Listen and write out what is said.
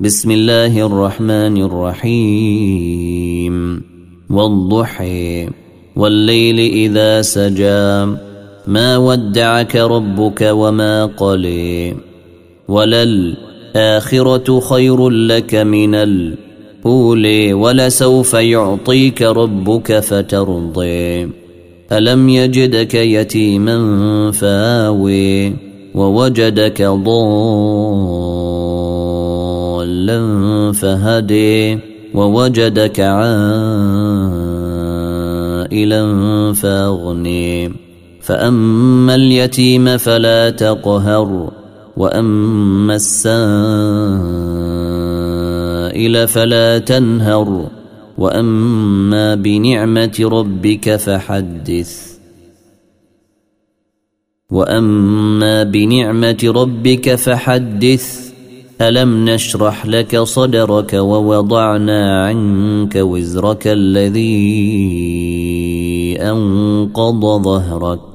بسم الله الرحمن الرحيم. والضحى والليل إذا سجى. ما ودعك ربك وما قلي وللآخرة خير لك من الاولي ولسوف يعطيك ربك فترضي ألم يجدك يتيما فاوي ووجدك ضالا فهدي ووجدك عائلا فاغني. فأما اليتيم فلا تقهر وأما السائل فلا تنهر. وأما بنعمة ربك فحدث. وأما بنعمة ربك فحدث. ألم نشرح لك صدرك ووضعنا عنك وزرك الذي أنقض ظهرك